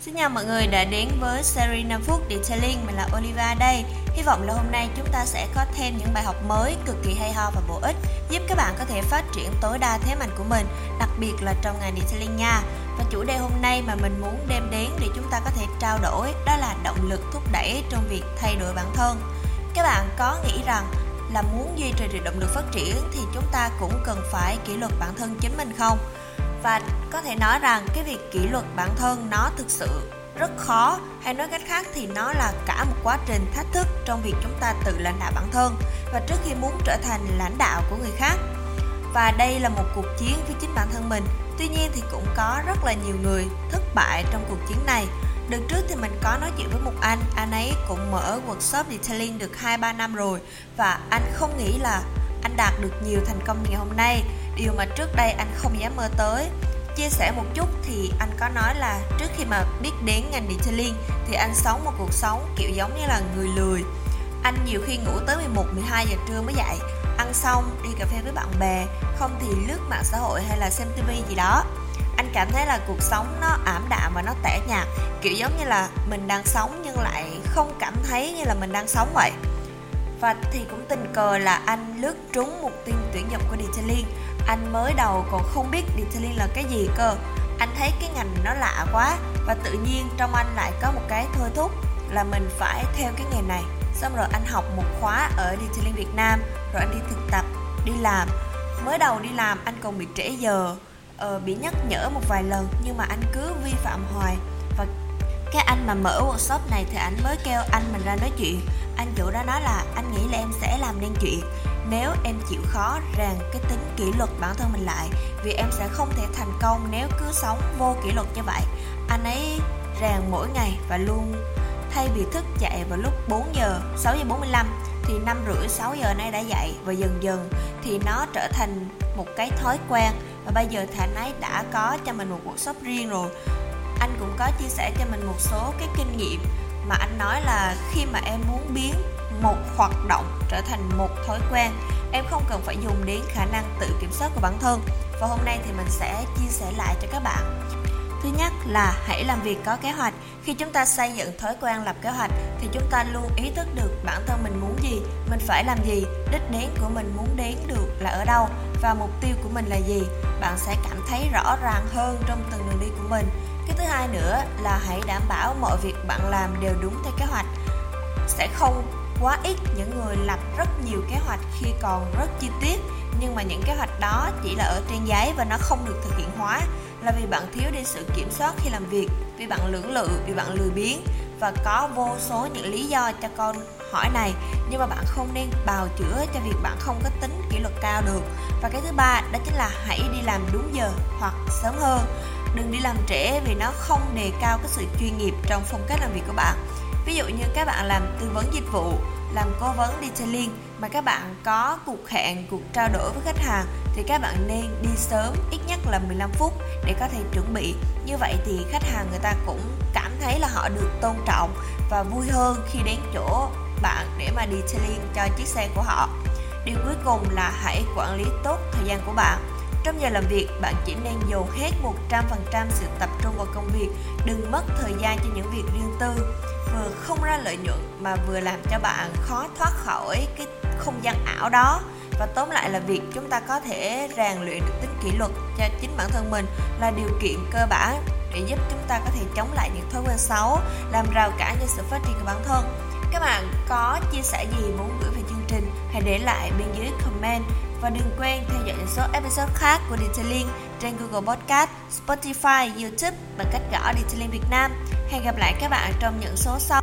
xin chào mọi người đã đến với series 5 phút Detailing, mình là Oliva đây. Hy vọng là hôm nay chúng ta sẽ có thêm những bài học mới cực kỳ hay ho và bổ ích Giúp các bạn có thể phát triển tối đa thế mạnh của mình, đặc biệt là trong ngành Detailing nha. Và chủ đề hôm nay mà mình muốn đem đến để chúng ta có thể trao đổi đó là động lực thúc đẩy trong việc thay đổi bản thân. Các bạn có nghĩ rằng là muốn duy trì được động lực phát triển thì chúng ta cũng cần phải kỷ luật bản thân chính mình không? Và có thể nói rằng cái việc kỷ luật bản thân nó thực sự rất khó. Hay nói cách khác thì nó là cả một quá trình thách thức trong việc chúng ta tự lãnh đạo bản thân và trước khi muốn trở thành lãnh đạo của người khác. Và đây là một cuộc chiến với chính bản thân mình. Tuy nhiên thì cũng có rất là nhiều người thất bại trong cuộc chiến này. Đợt trước thì mình có nói chuyện với một anh, anh ấy cũng mở workshop detailing được 2-3 năm rồi. Và anh không nghĩ là anh đạt được nhiều thành công ngày hôm nay. Điều mà trước đây anh không dám mơ tới. Chia sẻ một chút thì anh có nói là trước khi mà biết đến ngành detailing thì anh sống một cuộc sống kiểu giống như là người lười. Anh nhiều khi ngủ tới 11 12 giờ trưa mới dậy. Ăn xong, đi cà phê với bạn bè, không thì lướt mạng xã hội hay là xem tivi gì đó. Anh cảm thấy là cuộc sống nó ảm đạm và nó tẻ nhạt, kiểu giống như là mình đang sống nhưng lại không cảm thấy như là mình đang sống vậy và thì cũng tình cờ là anh lướt trúng một tin tuyển dụng của detailing. Anh mới đầu còn không biết detailing là cái gì cơ. Anh thấy cái ngành nó lạ quá và tự nhiên trong anh lại có một cái thôi thúc là mình phải theo cái nghề này. Xong rồi anh học một khóa ở detailing Việt Nam rồi anh đi thực tập đi làm. Mới đầu đi làm anh còn bị trễ giờ uh, bị nhắc nhở một vài lần nhưng mà anh cứ vi phạm hoài. Và cái anh mà mở workshop này thì anh mới kêu anh mình ra nói chuyện. Anh chủ đó nói là, anh nghĩ là em sẽ làm nên chuyện. Nếu em chịu khó rèn cái tính kỷ luật bản thân mình lại, vì em sẽ không thể thành công nếu cứ sống vô kỷ luật như vậy. Anh ấy rèn mỗi ngày và luôn thay vì thức dậy vào lúc 4 giờ 6 giờ 45 thì năm rưỡi 6 giờ nay đã dậy. Và dần dần thì nó trở thành một cái thói quen. Và bây giờ thì anh ấy đã có cho mình một workshop riêng rồi anh cũng có chia sẻ cho mình một số cái kinh nghiệm mà anh nói là khi mà em muốn biến một hoạt động trở thành một thói quen, em không cần phải dùng đến khả năng tự kiểm soát của bản thân. Và hôm nay thì mình sẽ chia sẻ lại cho các bạn. Thứ nhất là hãy làm việc có kế hoạch. Khi chúng ta xây dựng thói quen lập kế hoạch thì chúng ta luôn ý thức được bản thân mình muốn gì, mình phải làm gì, đích đến của mình muốn đến được là ở đâu và mục tiêu của mình là gì. Bạn sẽ cảm thấy rõ ràng hơn trong từng đường đi của mình cái thứ hai nữa là hãy đảm bảo mọi việc bạn làm đều đúng theo kế hoạch. Sẽ không quá ít những người lập rất nhiều kế hoạch khi còn rất chi tiết, nhưng mà những kế hoạch đó chỉ là ở trên giấy và nó không được thực hiện hóa là vì bạn thiếu đi sự kiểm soát khi làm việc, vì bạn lưỡng lự, vì bạn lười biếng và có vô số những lý do cho con hỏi này. Nhưng mà bạn không nên bào chữa cho việc bạn không có tính kỷ luật cao được. Và cái thứ ba đó chính là hãy đi làm đúng giờ hoặc sớm hơn đừng đi làm trễ vì nó không đề cao cái sự chuyên nghiệp trong phong cách làm việc của bạn. Ví dụ như các bạn làm tư vấn dịch vụ, làm cố vấn detailing mà các bạn có cuộc hẹn, cuộc trao đổi với khách hàng thì các bạn nên đi sớm, ít nhất là 15 phút để có thể chuẩn bị. Như vậy thì khách hàng người ta cũng cảm thấy là họ được tôn trọng và vui hơn khi đến chỗ bạn để mà detailing cho chiếc xe của họ. Điều cuối cùng là hãy quản lý tốt thời gian của bạn trong giờ làm việc, bạn chỉ nên dồn hết 100% sự tập trung vào công việc, đừng mất thời gian cho những việc riêng tư, vừa không ra lợi nhuận mà vừa làm cho bạn khó thoát khỏi cái không gian ảo đó. Và tóm lại là việc chúng ta có thể rèn luyện được tính kỷ luật cho chính bản thân mình là điều kiện cơ bản để giúp chúng ta có thể chống lại những thói quen xấu làm rào cản cho sự phát triển của bản thân. Các bạn có chia sẻ gì muốn gửi về chương trình hãy để lại bên dưới comment và đừng quên theo dõi những số episode khác của Detailing trên Google Podcast, Spotify, YouTube bằng cách gõ Detailing Việt Nam. Hẹn gặp lại các bạn trong những số sau.